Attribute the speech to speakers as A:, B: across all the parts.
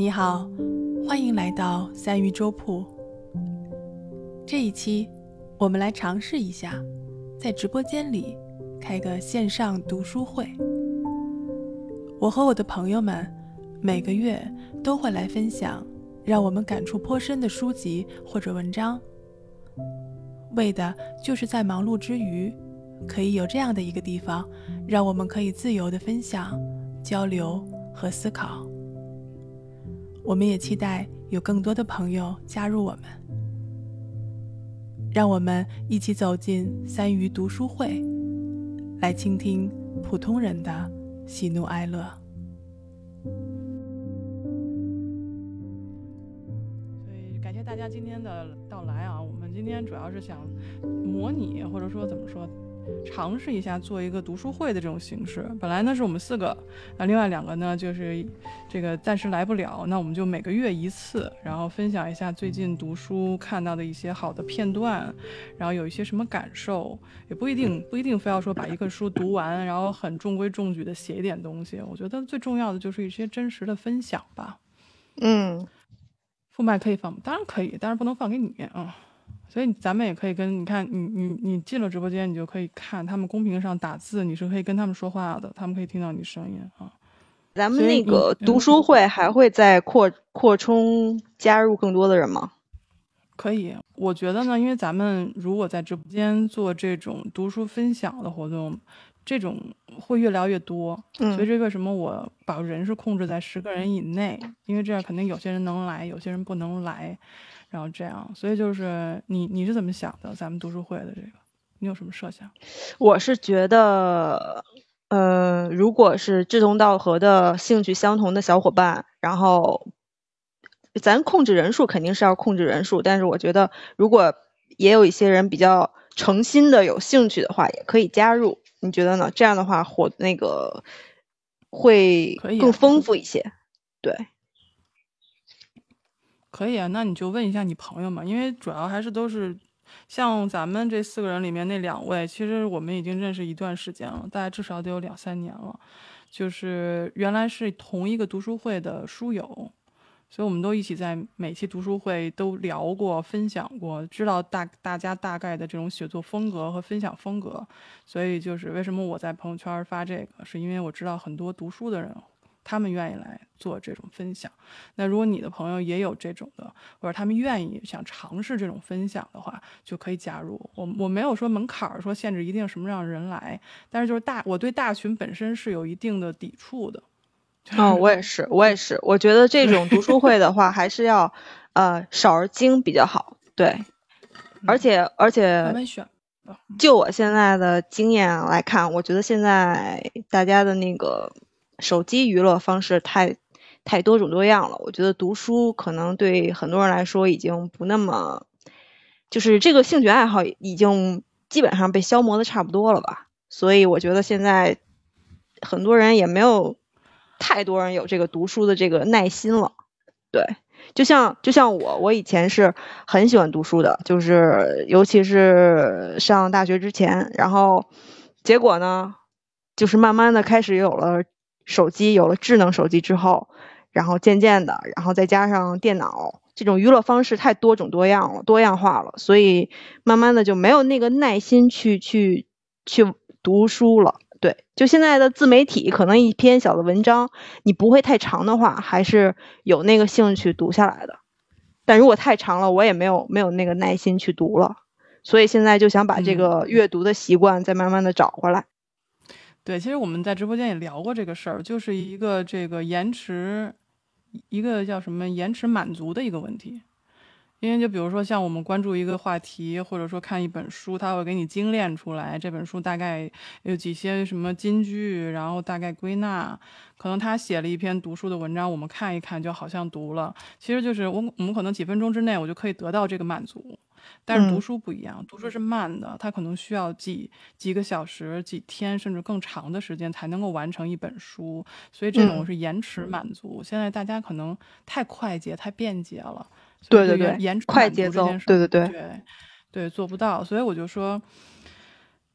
A: 你好，欢迎来到三鱼粥铺。这一期，我们来尝试一下，在直播间里开个线上读书会。我和我的朋友们每个月都会来分享让我们感触颇深的书籍或者文章，为的就是在忙碌之余，可以有这样的一个地方，让我们可以自由的分享、交流和思考。我们也期待有更多的朋友加入我们，让我们一起走进三鱼读书会，来倾听普通人的喜怒哀乐。所以感谢大家今天的到来啊！我们今天主要是想模拟，或者说怎么说？尝试一下做一个读书会的这种形式。本来呢是我们四个，那另外两个呢就是这个暂时来不了。那我们就每个月一次，然后分享一下最近读书看到的一些好的片段，然后有一些什么感受，也不一定不一定非要说把一个书读完，然后很中规中矩的写一点东西。我觉得最重要的就是一些真实的分享吧。
B: 嗯，
A: 副麦可以放吗？当然可以，但是不能放给你啊。所以咱们也可以跟你看，你你你进了直播间，你就可以看他们公屏上打字，你是可以跟他们说话的，他们可以听到你声音啊。
B: 咱们那个读书会还会再扩扩充加入更多的人吗？
A: 可以，我觉得呢，因为咱们如果在直播间做这种读书分享的活动，这种会越聊越多。
B: 嗯。
A: 所以这为什么我把人是控制在十个人以内？因为这样肯定有些人能来，有些人不能来。然后这样，所以就是你你是怎么想的？咱们读书会的这个，你有什么设想？
B: 我是觉得，呃，如果是志同道合的、兴趣相同的小伙伴，然后咱控制人数肯定是要控制人数，但是我觉得如果也有一些人比较诚心的有兴趣的话，也可以加入。你觉得呢？这样的话，活那个会更丰富一些，对。
A: 可以啊，那你就问一下你朋友嘛，因为主要还是都是像咱们这四个人里面那两位，其实我们已经认识一段时间了，大概至少得有两三年了，就是原来是同一个读书会的书友，所以我们都一起在每期读书会都聊过、分享过，知道大大家大概的这种写作风格和分享风格，所以就是为什么我在朋友圈发这个，是因为我知道很多读书的人。他们愿意来做这种分享，那如果你的朋友也有这种的，或者他们愿意想尝试这种分享的话，就可以加入我。我没有说门槛儿，说限制一定什么让人来，但是就是大，我对大群本身是有一定的抵触的。
B: 哦，我也是，我也是，我觉得这种读书会的话，还是要呃少而精比较好。对，而且而且，
A: 慢慢选。
B: 就我现在的经验来看，我觉得现在大家的那个。手机娱乐方式太太多种多样了，我觉得读书可能对很多人来说已经不那么，就是这个兴趣爱好已经基本上被消磨的差不多了吧。所以我觉得现在很多人也没有太多人有这个读书的这个耐心了。对，就像就像我，我以前是很喜欢读书的，就是尤其是上大学之前，然后结果呢，就是慢慢的开始有了。手机有了智能手机之后，然后渐渐的，然后再加上电脑，这种娱乐方式太多种多样了，多样化了，所以慢慢的就没有那个耐心去去去读书了。对，就现在的自媒体，可能一篇小的文章，你不会太长的话，还是有那个兴趣读下来的。但如果太长了，我也没有没有那个耐心去读了。所以现在就想把这个阅读的习惯再慢慢的找回来。
A: 对，其实我们在直播间也聊过这个事儿，就是一个这个延迟，一个叫什么延迟满足的一个问题。因为就比如说像我们关注一个话题，或者说看一本书，它会给你精炼出来这本书大概有几些什么金句，然后大概归纳。可能他写了一篇读书的文章，我们看一看就好像读了，其实就是我我们可能几分钟之内我就可以得到这个满足。但是读书不一样，读书是慢的，它可能需要几几个小时、几天甚至更长的时间才能够完成一本书，所以这种是延迟满足。现在大家可能太快捷、太便捷了，
B: 对对对，
A: 延迟
B: 快节奏，对对
A: 对对对，做不到。所以我就说，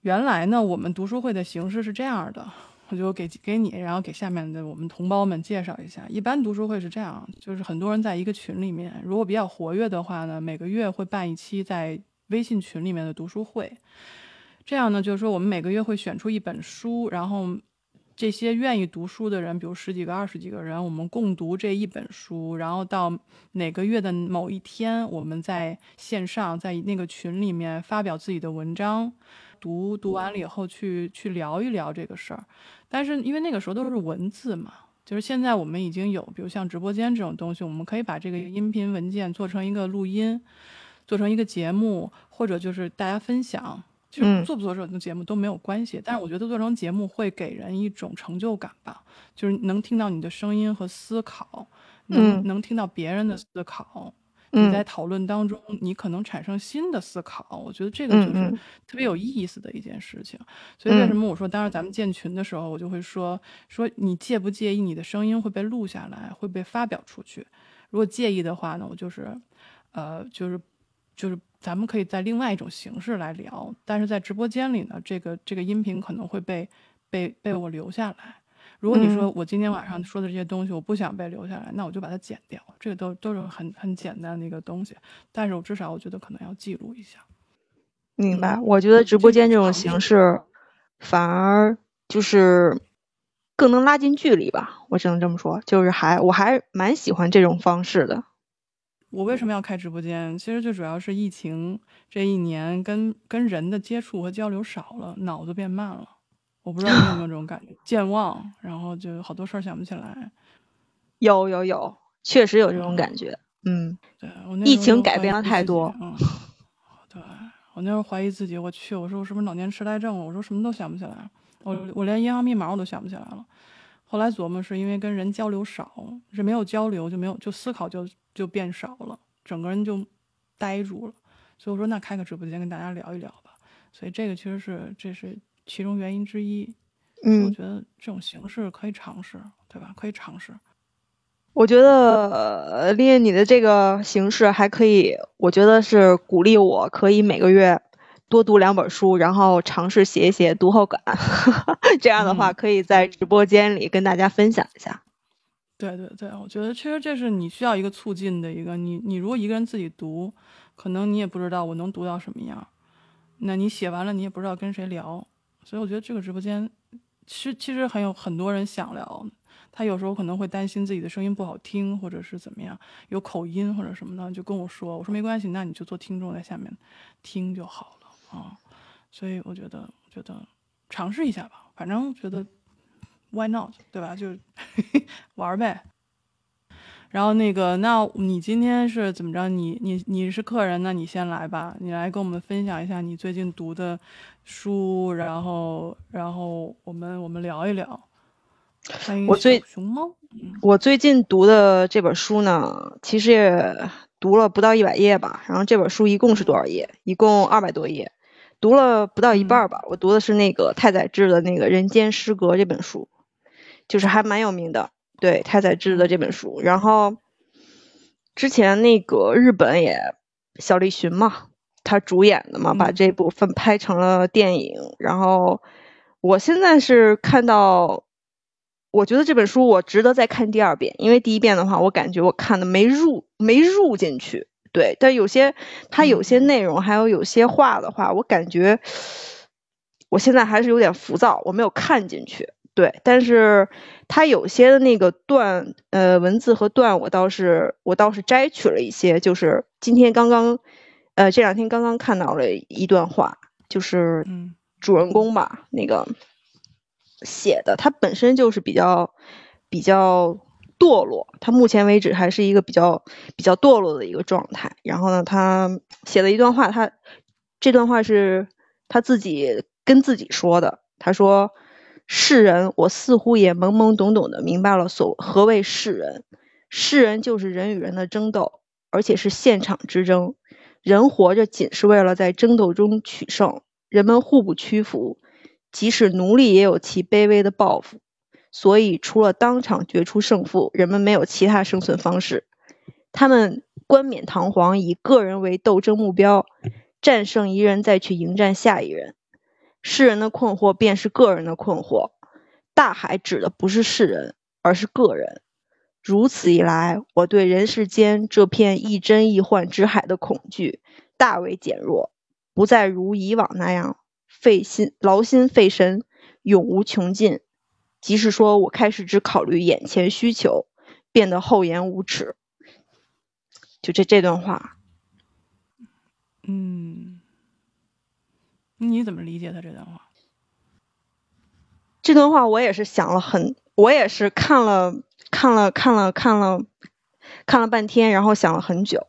A: 原来呢，我们读书会的形式是这样的，我就给给你，然后给下面的我们同胞们介绍一下。一般读书会是这样，就是很多人在一个群里面，如果比较活跃的话呢，每个月会办一期在微信群里面的读书会。这样呢，就是说我们每个月会选出一本书，然后这些愿意读书的人，比如十几个、二十几个人，我们共读这一本书，然后到哪个月的某一天，我们在线上在那个群里面发表自己的文章。读读完了以后，去去聊一聊这个事儿，但是因为那个时候都是文字嘛，就是现在我们已经有，比如像直播间这种东西，我们可以把这个音频文件做成一个录音，做成一个节目，或者就是大家分享，就做不做这种节目都没有关系。但是我觉得做成节目会给人一种成就感吧，就是能听到你的声音和思考，能能听到别人的思考。你在讨论当中，你可能产生新的思考，我觉得这个就是特别有意思的一件事情。所以为什么我说，当时咱们建群的时候，我就会说说你介不介意你的声音会被录下来，会被发表出去？如果介意的话呢，我就是，呃，就是就是咱们可以在另外一种形式来聊，但是在直播间里呢，这个这个音频可能会被被被我留下来。如果你说我今天晚上说的这些东西我不想被留下来，那我就把它剪掉。这个都都是很很简单的一个东西，但是我至少我觉得可能要记录一下。
B: 明白？我觉得直播间这种形式反而就是更能拉近距离吧，我只能这么说。就是还我还蛮喜欢这种方式的。
A: 我为什么要开直播间？其实最主要是疫情这一年跟跟人的接触和交流少了，脑子变慢了。我不知道你有没有这种感觉，健忘，然后就好多事儿想不起来。
B: 有有有，确实有这种感觉。嗯，
A: 对我那
B: 疫情改变了太多。
A: 嗯，对我那时候怀疑自己，我去，我说我是不是老年痴呆症了？我说什么都想不起来，我我连银行密码我都想不起来了。后来琢磨，是因为跟人交流少，是没有交流就没有，就思考就就变少了，整个人就呆住了。所以我说，那开个直播间跟大家聊一聊吧。所以这个其实是这是。其中原因之一，
B: 嗯，
A: 我觉得这种形式可以尝试，对吧？可以尝试。
B: 我觉得练你的这个形式还可以，我觉得是鼓励我可以每个月多读两本书，然后尝试写一写读后感，这样的话可以在直播间里跟大家分享一下。
A: 对对对，我觉得其实这是你需要一个促进的一个，你你如果一个人自己读，可能你也不知道我能读到什么样，那你写完了你也不知道跟谁聊。所以我觉得这个直播间，其实其实很有很多人想聊，他有时候可能会担心自己的声音不好听，或者是怎么样，有口音或者什么的，就跟我说，我说没关系，那你就做听众在下面听就好了啊。所以我觉得，觉得尝试一下吧，反正觉得 why not，对吧？就 玩呗。然后那个，那你今天是怎么着？你你你是客人，那你先来吧，你来跟我们分享一下你最近读的书，然后然后我们我们聊一聊。
B: 我最
A: 熊猫，
B: 我最近读的这本书呢，其实也读了不到一百页吧。然后这本书一共是多少页？一共二百多页，读了不到一半吧。我读的是那个太宰治的那个《人间失格》这本书，就是还蛮有名的。对太宰治的这本书，然后之前那个日本也小栗旬嘛，他主演的嘛，把这部分拍成了电影。然后我现在是看到，我觉得这本书我值得再看第二遍，因为第一遍的话，我感觉我看的没入没入进去。对，但有些它有些内容还有有些话的话，我感觉我现在还是有点浮躁，我没有看进去。对，但是它有些的那个段，呃，文字和段，我倒是我倒是摘取了一些，就是今天刚刚，呃，这两天刚刚看到了一段话，就是主人公吧，那个写的，他本身就是比较比较堕落，他目前为止还是一个比较比较堕落的一个状态。然后呢，他写了一段话，他这段话是他自己跟自己说的，他说。世人，我似乎也懵懵懂懂的明白了所何谓世人。世人就是人与人的争斗，而且是现场之争。人活着仅是为了在争斗中取胜。人们互不屈服，即使奴隶也有其卑微的抱负。所以，除了当场决出胜负，人们没有其他生存方式。他们冠冕堂皇，以个人为斗争目标，战胜一人再去迎战下一人。世人的困惑便是个人的困惑，大海指的不是世人，而是个人。如此一来，我对人世间这片亦真亦幻之海的恐惧大为减弱，不再如以往那样费心劳心费神，永无穷尽。即是说，我开始只考虑眼前需求，变得厚颜无耻。就这这段话，
A: 嗯，你怎么理解他这段话？
B: 这段话我也是想了很，我也是看了看了看了看了看了半天，然后想了很久，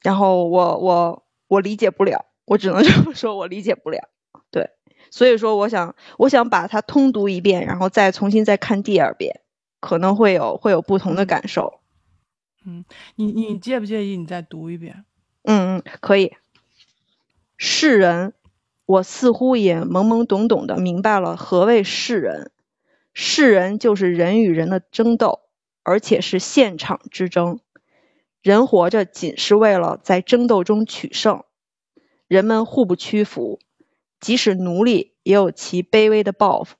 B: 然后我我我理解不了，我只能 这么说，我理解不了。对，所以说我想我想把它通读一遍，然后再重新再看第二遍，可能会有会有不同的感受。
A: 嗯，你你介不介意你再读一遍？
B: 嗯嗯，可以。世人。我似乎也懵懵懂懂的明白了何谓世人，世人就是人与人的争斗，而且是现场之争。人活着仅是为了在争斗中取胜，人们互不屈服，即使奴隶也有其卑微的抱负。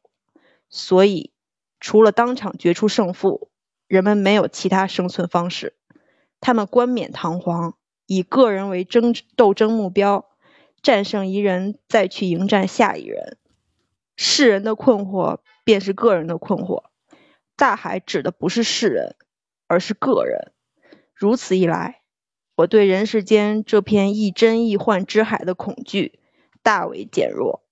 B: 所以，除了当场决出胜负，人们没有其他生存方式。他们冠冕堂皇，以个人为争斗争目标。战胜一人，再去迎战下一人。世人的困惑便是个人的困惑。大海指的不是世人，而是个人。如此一来，我对人世间这片亦真亦幻之海的恐惧大为减弱，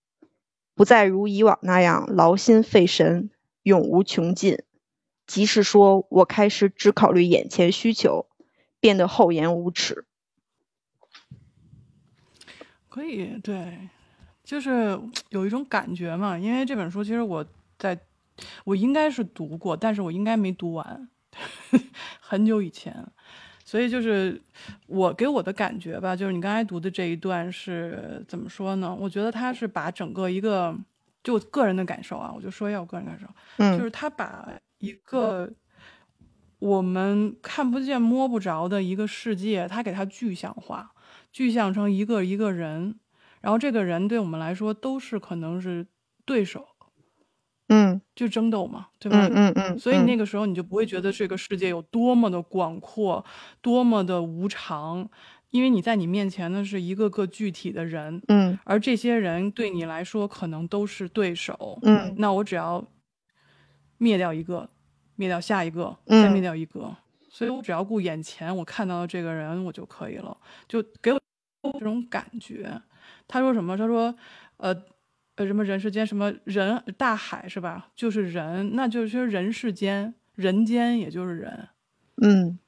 B: 不再如以往那样劳心费神，永无穷尽。即是说，我开始只考虑眼前需求，变得厚颜无耻。
A: 可以，对，就是有一种感觉嘛。因为这本书其实我在，我应该是读过，但是我应该没读完，很久以前。所以就是我给我的感觉吧，就是你刚才读的这一段是怎么说呢？我觉得他是把整个一个，就个人的感受啊，我就说一下我个人感受，
B: 嗯，
A: 就是他把一个我们看不见摸不着的一个世界，他给它具象化。具象成一个一个人，然后这个人对我们来说都是可能是对手，
B: 嗯，
A: 就争斗嘛，对吧？
B: 嗯嗯嗯。
A: 所以那个时候你就不会觉得这个世界有多么的广阔，多么的无常，因为你在你面前的是一个个具体的人，
B: 嗯，
A: 而这些人对你来说可能都是对手，
B: 嗯，
A: 那我只要灭掉一个，灭掉下一个，再灭掉一个。所以我只要顾眼前我看到的这个人，我就可以了，就给我这种感觉。他说什么？他说，呃，呃，什么人世间什么人大海是吧？就是人，那就是人世间，人间也就是人。
B: 嗯，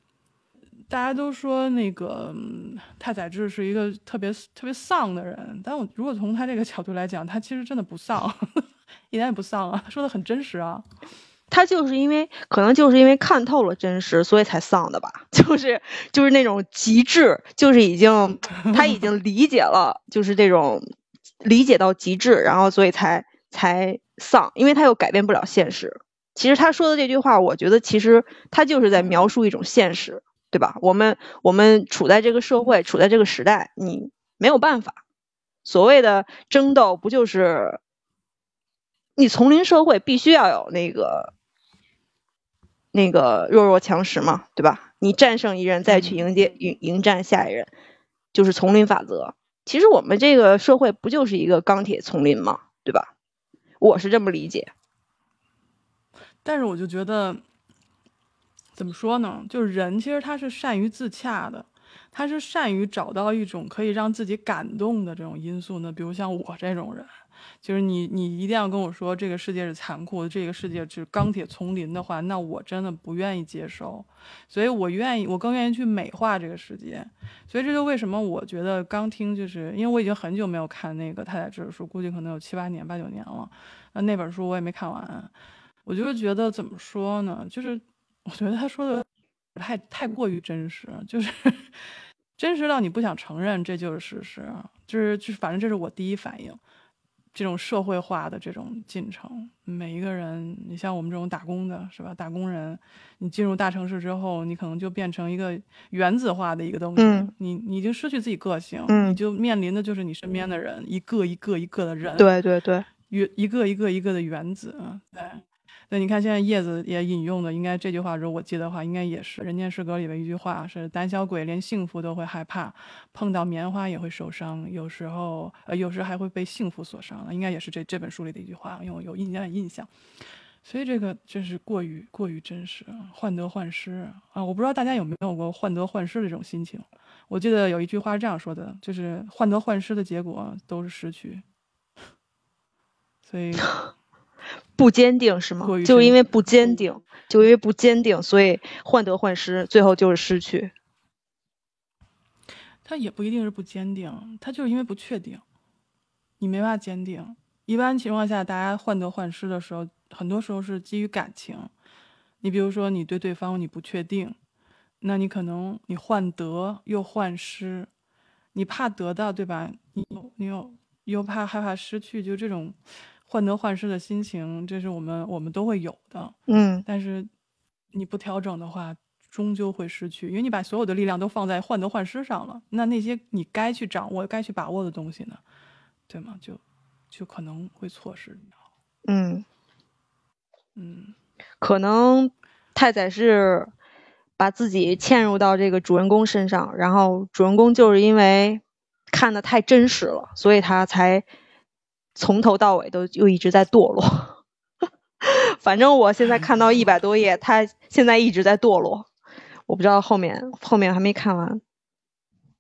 A: 大家都说那个太宰治是一个特别特别丧的人，但我如果从他这个角度来讲，他其实真的不丧，一点也不丧啊，说的很真实啊。
B: 他就是因为可能就是因为看透了真实，所以才丧的吧？就是就是那种极致，就是已经他已经理解了，就是这种理解到极致，然后所以才才丧，因为他又改变不了现实。其实他说的这句话，我觉得其实他就是在描述一种现实，对吧？我们我们处在这个社会，处在这个时代，你没有办法。所谓的争斗，不就是你丛林社会必须要有那个。那个弱肉强食嘛，对吧？你战胜一人，再去迎接迎迎战下一人，就是丛林法则。其实我们这个社会不就是一个钢铁丛林吗，对吧？我是这么理解。
A: 但是我就觉得，怎么说呢？就是人其实他是善于自洽的，他是善于找到一种可以让自己感动的这种因素呢。比如像我这种人。就是你，你一定要跟我说这个世界是残酷的，这个世界是钢铁丛林的话，那我真的不愿意接受。所以我愿意，我更愿意去美化这个世界。所以这就为什么我觉得刚听，就是因为我已经很久没有看那个太宰治的书，估计可能有七八年、八九年了。那那本书我也没看完，我就是觉得怎么说呢？就是我觉得他说的太太过于真实，就是 真实到你不想承认这就是事实，就是就是反正这是我第一反应。这种社会化的这种进程，每一个人，你像我们这种打工的，是吧？打工人，你进入大城市之后，你可能就变成一个原子化的一个东西，你你已经失去自己个性，你就面临的就是你身边的人，一个一个一个的人，
B: 对对对，
A: 原一个一个一个的原子，对。对，你看现在叶子也引用的，应该这句话，如果我记得的话，应该也是《人间失格》里的一句话，是胆小鬼连幸福都会害怕，碰到棉花也会受伤，有时候呃，有时还会被幸福所伤，应该也是这这本书里的一句话，因为我有印象印象。所以这个真是过于过于真实，患得患失啊！我不知道大家有没有过患得患失的这种心情。我记得有一句话是这样说的，就是患得患失的结果都是失去。所以。
B: 不坚定是吗？就因为不坚定，就因为不坚定，所以患得患失，最后就是失去。
A: 他也不一定是不坚定，他就是因为不确定，你没法坚定。一般情况下，大家患得患失的时候，很多时候是基于感情。你比如说，你对对方你不确定，那你可能你患得又患失，你怕得到，对吧？你你又又怕害怕失去，就这种。患得患失的心情，这是我们我们都会有的，
B: 嗯，
A: 但是你不调整的话，终究会失去，因为你把所有的力量都放在患得患失上了，那那些你该去掌握、该去把握的东西呢，对吗？就就可能会错失。
B: 嗯
A: 嗯，
B: 可能太宰是把自己嵌入到这个主人公身上，然后主人公就是因为看的太真实了，所以他才。从头到尾都又一直在堕落，反正我现在看到一百多页，他现在一直在堕落，我不知道后面后面还没看完。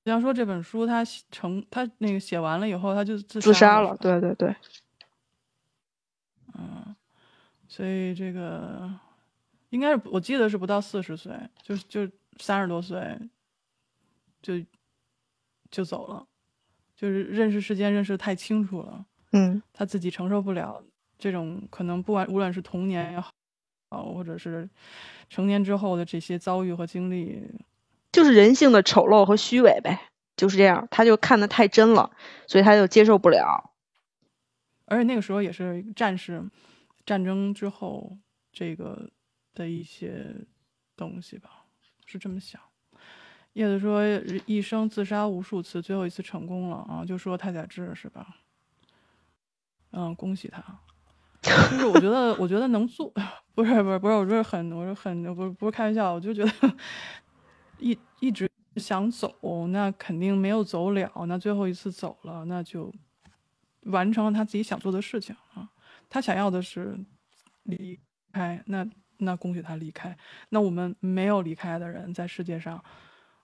A: 比方说这本书他成他那个写完了以后，他就自
B: 自杀
A: 了，
B: 对对对，
A: 嗯，所以这个应该是我记得是不到四十岁，就就三十多岁就就走了，就是认识世间认识太清楚了。
B: 嗯，
A: 他自己承受不了这种可能，不管无论是童年也好，或者是成年之后的这些遭遇和经历，
B: 就是人性的丑陋和虚伪呗，就是这样。他就看得太真了，所以他就接受不了。
A: 而且那个时候也是战士，战争之后这个的一些东西吧，是这么想。叶子说一生自杀无数次，最后一次成功了啊，就说太宰治是吧？嗯，恭喜他。就是我觉得，我觉得能做，不是不是不是，我就是很，我是很，不是不是开玩笑，我就觉得一一直想走，那肯定没有走了，那最后一次走了，那就完成了他自己想做的事情啊。他想要的是离开，那那恭喜他离开。那我们没有离开的人在世界上，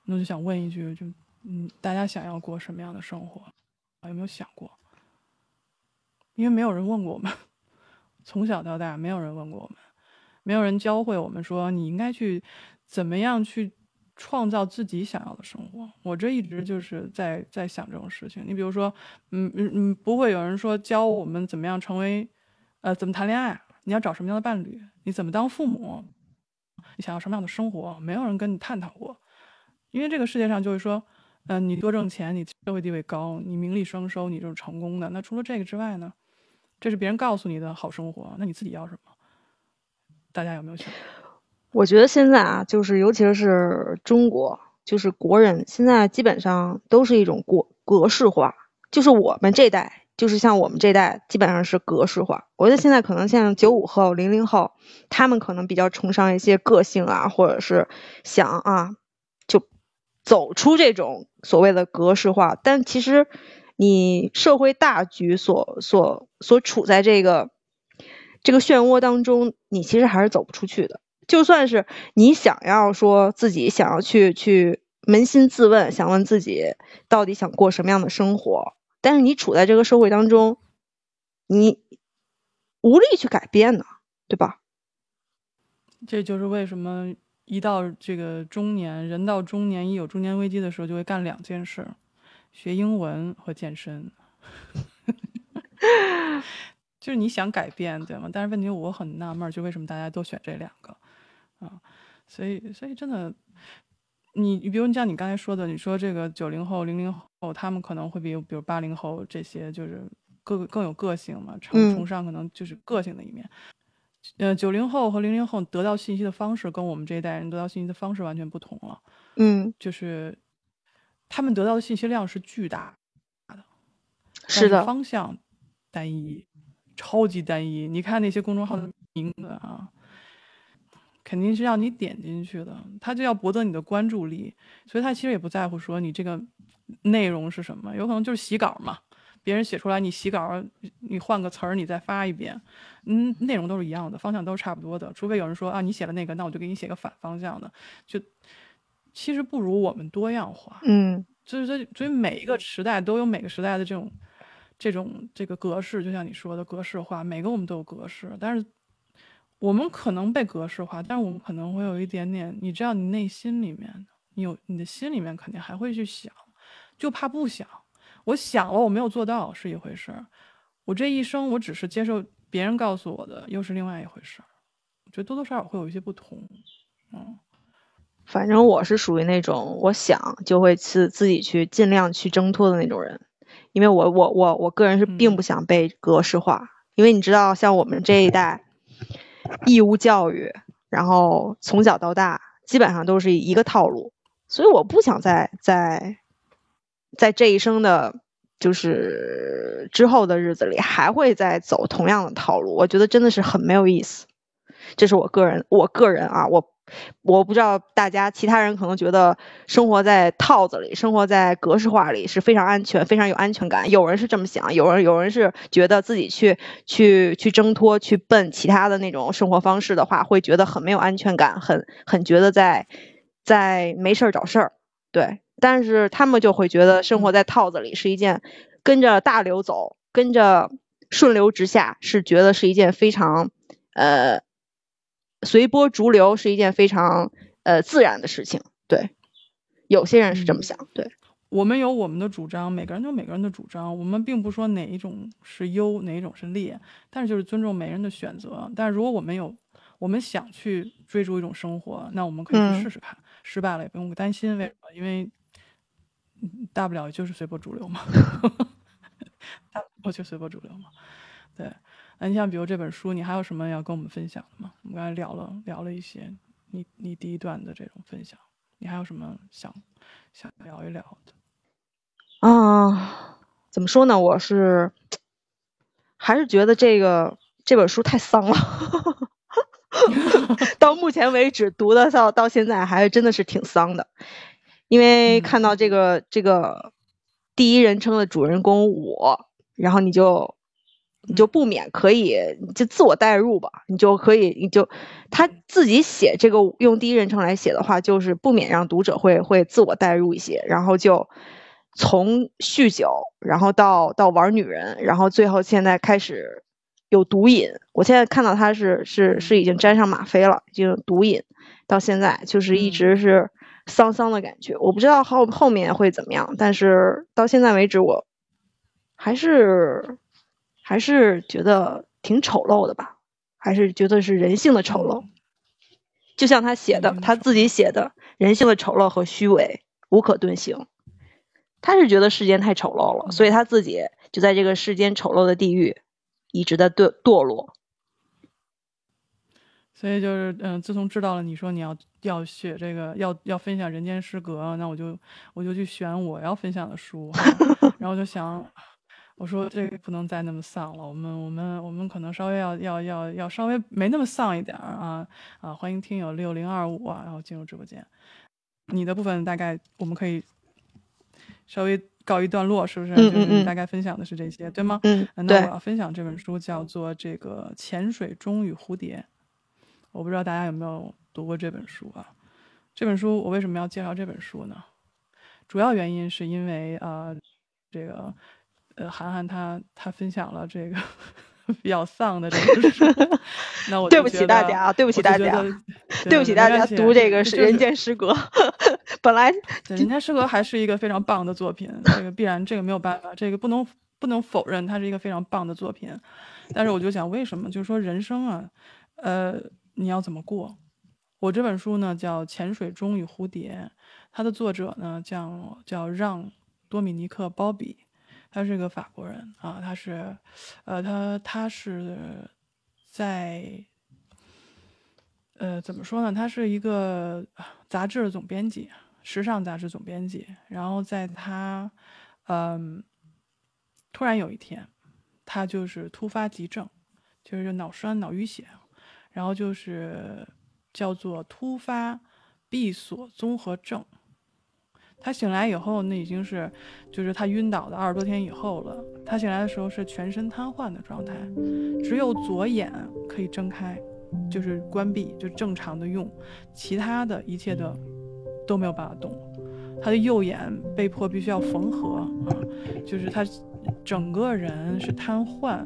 A: 那就想问一句，就嗯，大家想要过什么样的生活？有没有想过？因为没有人问过我们，从小到大没有人问过我们，没有人教会我们说你应该去怎么样去创造自己想要的生活。我这一直就是在在想这种事情。你比如说，嗯嗯嗯，不会有人说教我们怎么样成为，呃，怎么谈恋爱，你要找什么样的伴侣，你怎么当父母，你想要什么样的生活，没有人跟你探讨过。因为这个世界上就是说，嗯，你多挣钱，你社会地位高，你名利双收，你就是成功的。那除了这个之外呢？这是别人告诉你的好生活，那你自己要什么？大家有没有想？
B: 我觉得现在啊，就是尤其是中国，就是国人现在基本上都是一种国格式化。就是我们这代，就是像我们这代，基本上是格式化。我觉得现在可能像九五后、零零后，他们可能比较崇尚一些个性啊，或者是想啊，就走出这种所谓的格式化。但其实。你社会大局所所所处在这个这个漩涡当中，你其实还是走不出去的。就算是你想要说自己想要去去扪心自问，想问自己到底想过什么样的生活，但是你处在这个社会当中，你无力去改变呢，对吧？
A: 这就是为什么一到这个中年人到中年，一有中年危机的时候，就会干两件事。学英文和健身，就是你想改变，对吗？但是问题我很纳闷，就为什么大家都选这两个啊？所以，所以真的，你你比如像你刚才说的，你说这个九零后、零零后，他们可能会比比如八零后这些，就是更更有个性嘛，崇崇尚可能就是个性的一面。呃，九零后和零零后得到信息的方式跟我们这一代人得到信息的方式完全不同了。
B: 嗯，
A: 就是。他们得到的信息量是巨大的，
B: 是的，
A: 方向单一，超级单一。你看那些公众号的名字啊，肯定是让你点进去的，他就要博得你的关注力，所以他其实也不在乎说你这个内容是什么，有可能就是洗稿嘛。别人写出来，你洗稿，你换个词儿，你再发一遍，嗯，内容都是一样的，方向都是差不多的。除非有人说啊，你写了那个，那我就给你写个反方向的，就其实不如我们多样化。
B: 嗯，
A: 就是所以，所以每一个时代都有每个时代的这种这种这个格式，就像你说的格式化，每个我们都有格式，但是我们可能被格式化，但是我们可能会有一点点，你知道，你内心里面，你有你的心里面肯定还会去想，就怕不想。我想了，我没有做到是一回事儿。我这一生，我只是接受别人告诉我的，又是另外一回事儿。我觉得多多少少会有一些不同。嗯，
B: 反正我是属于那种我想就会自自己去尽量去挣脱的那种人，因为我我我我个人是并不想被格式化，因为你知道，像我们这一代义务教育，然后从小到大基本上都是一个套路，所以我不想再在。在这一生的，就是之后的日子里，还会再走同样的套路，我觉得真的是很没有意思。这是我个人，我个人啊，我我不知道大家其他人可能觉得生活在套子里，生活在格式化里是非常安全、非常有安全感。有人是这么想，有人有人是觉得自己去去去挣脱、去奔其他的那种生活方式的话，会觉得很没有安全感，很很觉得在在没事儿找事儿。对。但是他们就会觉得生活在套子里是一件跟着大流走，跟着顺流直下，是觉得是一件非常呃随波逐流，是一件非常呃自然的事情。对，有些人是这么想。对，
A: 我们有我们的主张，每个人有每个人的主张。我们并不说哪一种是优，哪一种是劣，但是就是尊重每个人的选择。但是如果我们有我们想去追逐一种生活，那我们可以去试试看，失败了也不用担心。为什么？因为大不了就是随波逐流嘛，大不了就随波逐流嘛。对，那你像比如这本书，你还有什么要跟我们分享的吗？我们刚才聊了聊了一些，你你第一段的这种分享，你还有什么想想聊一聊的？
B: 啊，怎么说呢？我是还是觉得这个这本书太丧了，到目前为止读的到到现在还是真的是挺丧的。因为看到这个这个第一人称的主人公我，然后你就你就不免可以就自我代入吧，你就可以你就他自己写这个用第一人称来写的话，就是不免让读者会会自我代入一些，然后就从酗酒，然后到到玩女人，然后最后现在开始有毒瘾。我现在看到他是是是已经沾上吗啡了，已经毒瘾，到现在就是一直是。丧丧的感觉，我不知道后后面会怎么样，但是到现在为止，我还是还是觉得挺丑陋的吧，还是觉得是人性的丑陋，就像他写的，他自己写的，人性的丑陋和虚伪无可遁形，他是觉得世间太丑陋了，所以他自己就在这个世间丑陋的地狱一直在堕堕落。
A: 所以就是，嗯，自从知道了你说你要要写这个，要要分享人间失格，那我就我就去选我要分享的书，然后就想，我说这个不能再那么丧了，我们我们我们可能稍微要要要要稍微没那么丧一点啊啊！欢迎听友六零二五啊，然后进入直播间，你的部分大概我们可以稍微告一段落，是不是？
B: 嗯嗯嗯。
A: 大概分享的是这些，对吗？
B: 嗯。
A: 那我要分享这本书叫做《这个潜水中与蝴蝶》。我不知道大家有没有读过这本书啊？这本书我为什么要介绍这本书呢？主要原因是因为啊，这个呃，涵涵她她分享了这个 比较丧的这个书，那我
B: 对不起大家，对不起大家，对不起大家读这个是《人间失格》，本来《
A: 人间失格》还是一个非常棒的作品，这个必然这个没有办法，这个不能不能否认它是一个非常棒的作品，但是我就想为什么？就是说人生啊，呃。你要怎么过？我这本书呢叫《潜水钟与蝴蝶》，它的作者呢叫叫让多米尼克·鲍比，他是个法国人啊，他是，呃，他他是在，呃，怎么说呢？他是一个杂志的总编辑，时尚杂志总编辑。然后在他，嗯，突然有一天。他就是突发急症，就是脑栓、脑淤血，然后就是叫做突发闭锁综合症。他醒来以后，那已经是就是他晕倒的二十多天以后了。他醒来的时候是全身瘫痪的状态，只有左眼可以睁开，就是关闭，就正常的用，其他的一切的都没有办法动。他的右眼被迫必须要缝合啊，就是他整个人是瘫痪，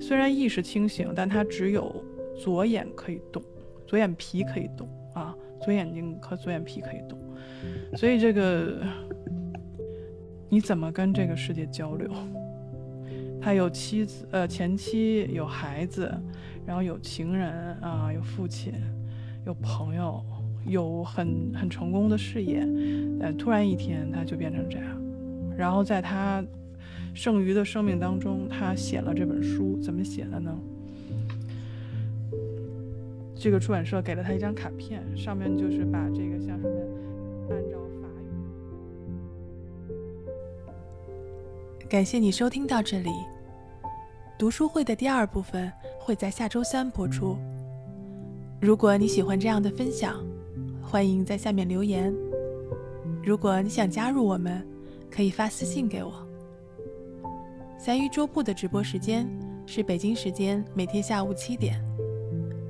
A: 虽然意识清醒，但他只有左眼可以动，左眼皮可以动啊，左眼睛和左眼皮可以动。所以这个，你怎么跟这个世界交流？他有妻子，呃，前妻有孩子，然后有情人啊，有父亲，有朋友，有很很成功的事业，呃，突然一天他就变成这样。然后在他剩余的生命当中，他写了这本书，怎么写的呢？这个出版社给了他一张卡片，上面就是把这个像什么。
C: 感谢你收听到这里。读书会的第二部分会在下周三播出。如果你喜欢这样的分享，欢迎在下面留言。如果你想加入我们，可以发私信给我。三鱼桌布的直播时间是北京时间每天下午七点，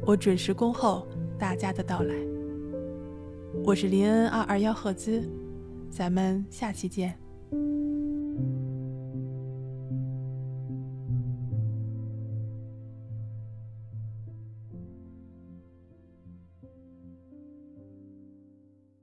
C: 我准时恭候大家的到来。我是林恩二二幺赫兹，咱们下期见。